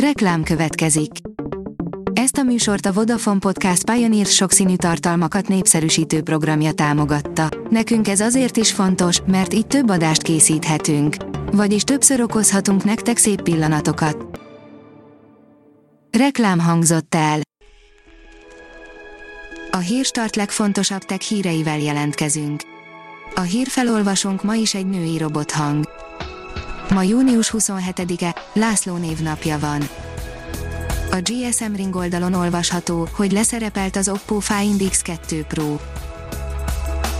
Reklám következik. Ezt a műsort a Vodafone Podcast Pioneer sokszínű tartalmakat népszerűsítő programja támogatta. Nekünk ez azért is fontos, mert így több adást készíthetünk. Vagyis többször okozhatunk nektek szép pillanatokat. Reklám hangzott el. A hírstart legfontosabb tech híreivel jelentkezünk. A hírfelolvasónk ma is egy női robothang. Ma június 27-e, László névnapja van. A GSM Ring oldalon olvasható, hogy leszerepelt az Oppo Find X2 Pro.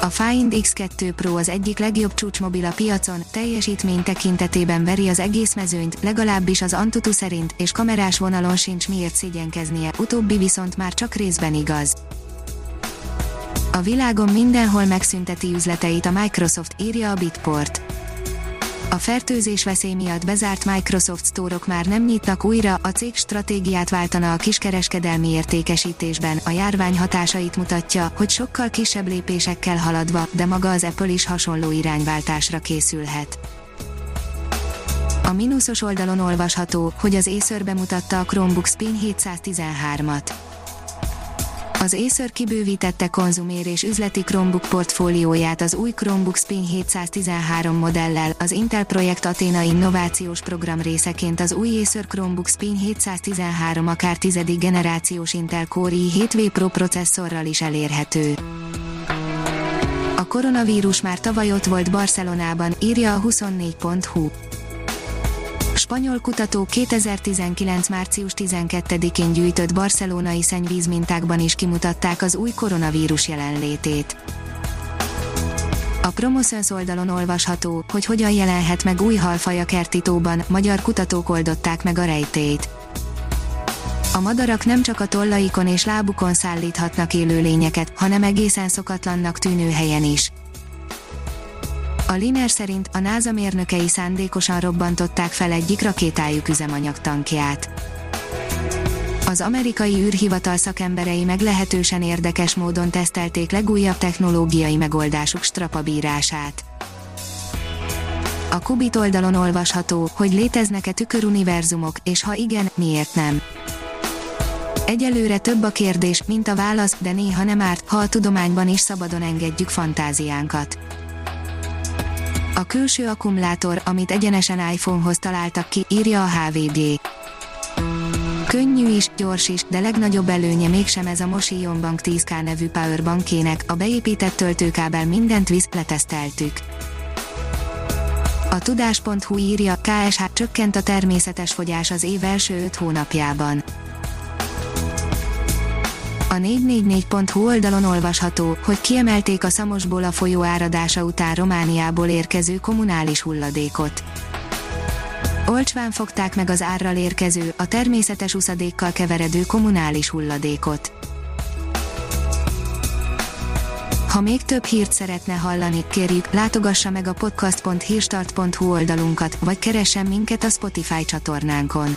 A Find X2 Pro az egyik legjobb csúcsmobil a piacon, teljesítmény tekintetében veri az egész mezőnyt, legalábbis az Antutu szerint, és kamerás vonalon sincs miért szégyenkeznie, utóbbi viszont már csak részben igaz. A világon mindenhol megszünteti üzleteit a Microsoft, írja a Bitport a fertőzés veszély miatt bezárt Microsoft sztórok már nem nyitnak újra, a cég stratégiát váltana a kiskereskedelmi értékesítésben, a járvány hatásait mutatja, hogy sokkal kisebb lépésekkel haladva, de maga az Apple is hasonló irányváltásra készülhet. A mínuszos oldalon olvasható, hogy az Acer bemutatta a Chromebook Spin 713-at. Az Acer kibővítette konzumér és üzleti Chromebook portfólióját az új Chromebook Spin 713 modellel, az Intel Projekt Athena innovációs program részeként az új Acer Chromebook Spin 713 akár tizedik generációs Intel Core i7V Pro processzorral is elérhető. A koronavírus már tavaly ott volt Barcelonában, írja a 24.hu. Spanyol kutatók 2019. március 12-én gyűjtött barcelonai szennyvízmintákban is kimutatták az új koronavírus jelenlétét. A Promoszöns oldalon olvasható, hogy hogyan jelenhet meg új halfaj a kertitóban, magyar kutatók oldották meg a rejtét. A madarak nem csak a tollaikon és lábukon szállíthatnak élőlényeket, hanem egészen szokatlannak tűnő helyen is. A Liner szerint a NASA mérnökei szándékosan robbantották fel egyik rakétájuk üzemanyagtankját. Az amerikai űrhivatal szakemberei meglehetősen érdekes módon tesztelték legújabb technológiai megoldásuk strapabírását. A Kubit oldalon olvasható, hogy léteznek-e tüköruniverzumok, és ha igen, miért nem. Egyelőre több a kérdés, mint a válasz, de néha nem árt, ha a tudományban is szabadon engedjük fantáziánkat. A külső akkumulátor, amit egyenesen iPhone-hoz találtak ki, írja a HVG. Könnyű is, gyors is, de legnagyobb előnye mégsem ez a Moshi Bank 10K nevű powerbankének, a beépített töltőkábel mindent visz, leteszteltük. A tudás.hu írja, KSH csökkent a természetes fogyás az év első 5 hónapjában. A 444.hu oldalon olvasható, hogy kiemelték a Szamosból a folyó áradása után Romániából érkező kommunális hulladékot. Olcsván fogták meg az árral érkező, a természetes uszadékkal keveredő kommunális hulladékot. Ha még több hírt szeretne hallani, kérjük, látogassa meg a podcast.hírstart.hu oldalunkat, vagy keressen minket a Spotify csatornánkon